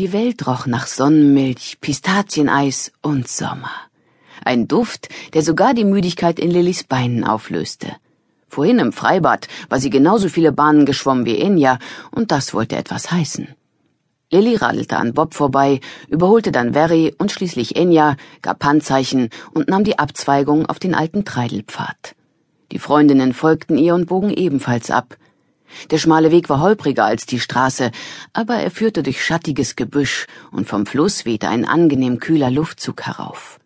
Die Welt roch nach Sonnenmilch, Pistazieneis und Sommer. Ein Duft, der sogar die Müdigkeit in Lillys Beinen auflöste. Vorhin im Freibad war sie genauso viele Bahnen geschwommen wie Enya, und das wollte etwas heißen. Lilly radelte an Bob vorbei, überholte dann Very und schließlich Enya, gab Handzeichen und nahm die Abzweigung auf den alten Treidelpfad. Die Freundinnen folgten ihr und bogen ebenfalls ab. Der schmale Weg war holpriger als die Straße, aber er führte durch schattiges Gebüsch und vom Fluss wehte ein angenehm kühler Luftzug herauf.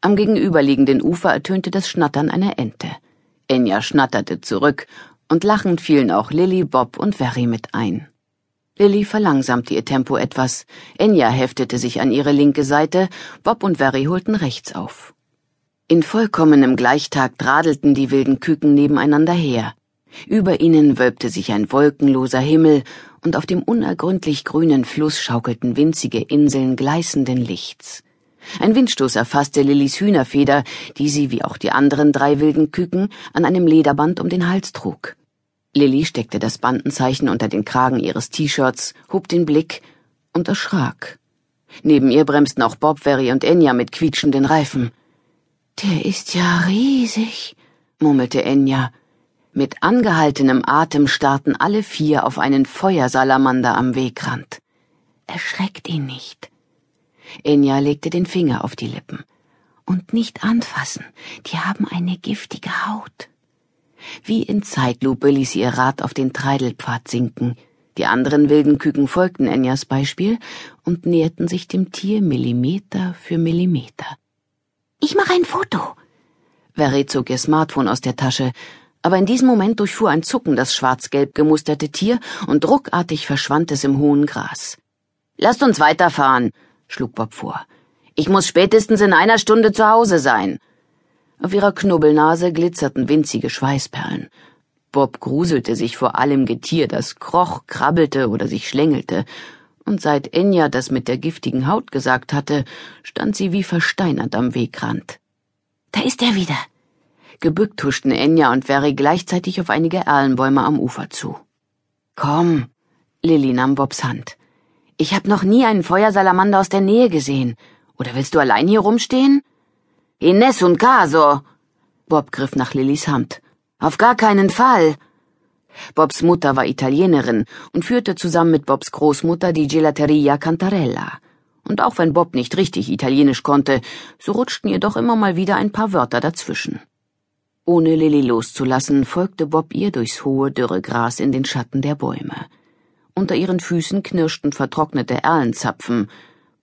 Am gegenüberliegenden Ufer ertönte das Schnattern einer Ente. Enya schnatterte zurück, und lachend fielen auch Lilly, Bob und Very mit ein. Lilly verlangsamte ihr Tempo etwas, Enya heftete sich an ihre linke Seite, Bob und Very holten rechts auf. In vollkommenem Gleichtakt radelten die wilden Küken nebeneinander her. Über ihnen wölbte sich ein wolkenloser Himmel, und auf dem unergründlich grünen Fluss schaukelten winzige Inseln gleißenden Lichts. Ein Windstoß erfasste Lillys Hühnerfeder, die sie, wie auch die anderen drei wilden Küken, an einem Lederband um den Hals trug. Lilly steckte das Bandenzeichen unter den Kragen ihres T-Shirts, hob den Blick und erschrak. Neben ihr bremsten auch Bob, Very und Enya mit quietschenden Reifen. Der ist ja riesig, murmelte Enya. Mit angehaltenem Atem starrten alle vier auf einen Feuersalamander am Wegrand. Erschreckt ihn nicht. Enya legte den Finger auf die Lippen. Und nicht anfassen, die haben eine giftige Haut. Wie in Zeitlupe ließ sie ihr Rad auf den Treidelpfad sinken. Die anderen wilden Küken folgten Enyas Beispiel und näherten sich dem Tier Millimeter für Millimeter. Ich mache ein Foto. Very zog ihr Smartphone aus der Tasche, aber in diesem Moment durchfuhr ein Zucken das schwarz-gelb gemusterte Tier und ruckartig verschwand es im hohen Gras. Lasst uns weiterfahren, schlug Bob vor. Ich muss spätestens in einer Stunde zu Hause sein. Auf ihrer Knubbelnase glitzerten winzige Schweißperlen. Bob gruselte sich vor allem Getier, das kroch, krabbelte oder sich schlängelte, und seit Enya das mit der giftigen Haut gesagt hatte, stand sie wie versteinert am Wegrand. Da ist er wieder, Gebückt huschten Enya und Very gleichzeitig auf einige Erlenbäume am Ufer zu. Komm, Lilly nahm Bobs Hand. Ich hab noch nie einen Feuersalamander aus der Nähe gesehen. Oder willst du allein hier rumstehen? Ines und Caso. Bob griff nach Lillys Hand. Auf gar keinen Fall. Bobs Mutter war Italienerin und führte zusammen mit Bobs Großmutter die Gelateria Cantarella. Und auch wenn Bob nicht richtig Italienisch konnte, so rutschten ihr doch immer mal wieder ein paar Wörter dazwischen. Ohne Lilly loszulassen, folgte Bob ihr durchs hohe, dürre Gras in den Schatten der Bäume. Unter ihren Füßen knirschten vertrocknete Erlenzapfen.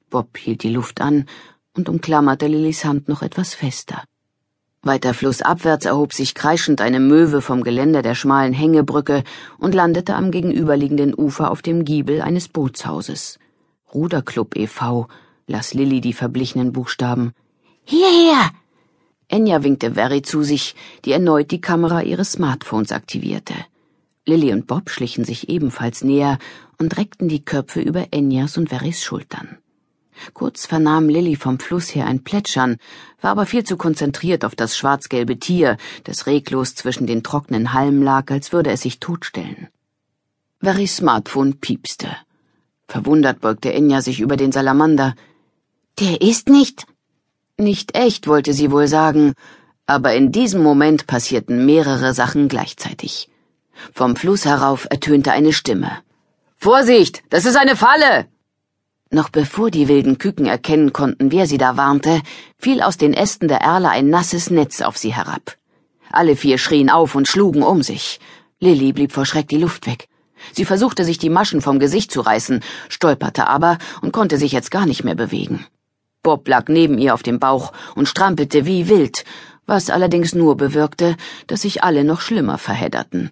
Bob hielt die Luft an und umklammerte Lillys Hand noch etwas fester. Weiter flussabwärts erhob sich kreischend eine Möwe vom Geländer der schmalen Hängebrücke und landete am gegenüberliegenden Ufer auf dem Giebel eines Bootshauses. Ruderclub e.V., las Lilly die verblichenen Buchstaben. Hierher! Enya winkte Very zu sich, die erneut die Kamera ihres Smartphones aktivierte. Lilly und Bob schlichen sich ebenfalls näher und reckten die Köpfe über Enyas und Verys Schultern. Kurz vernahm Lilly vom Fluss her ein Plätschern, war aber viel zu konzentriert auf das schwarz-gelbe Tier, das reglos zwischen den trockenen Halmen lag, als würde es sich totstellen. Verys Smartphone piepste. Verwundert beugte Enya sich über den Salamander. Der ist nicht. Nicht echt, wollte sie wohl sagen, aber in diesem Moment passierten mehrere Sachen gleichzeitig. Vom Fluss herauf ertönte eine Stimme. Vorsicht, das ist eine Falle! Noch bevor die wilden Küken erkennen konnten, wer sie da warnte, fiel aus den Ästen der Erle ein nasses Netz auf sie herab. Alle vier schrien auf und schlugen um sich. Lilly blieb vor Schreck die Luft weg. Sie versuchte sich die Maschen vom Gesicht zu reißen, stolperte aber und konnte sich jetzt gar nicht mehr bewegen. Bob lag neben ihr auf dem Bauch und strampelte wie wild, was allerdings nur bewirkte, dass sich alle noch schlimmer verhedderten.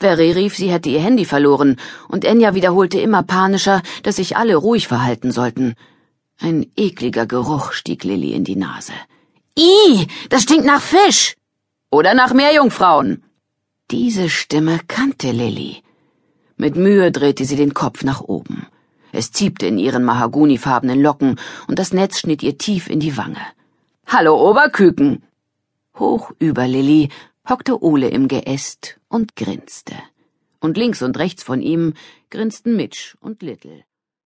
Very rief, sie hätte ihr Handy verloren, und Enya wiederholte immer panischer, dass sich alle ruhig verhalten sollten. Ein ekliger Geruch stieg Lilly in die Nase. Ih, das stinkt nach Fisch! Oder nach Meerjungfrauen! Diese Stimme kannte Lilly. Mit Mühe drehte sie den Kopf nach oben. Es ziebte in ihren mahagonifarbenen Locken, und das Netz schnitt ihr tief in die Wange. Hallo, Oberküken! Hoch über Lilly hockte Ole im Geäst und grinste. Und links und rechts von ihm grinsten Mitch und Little.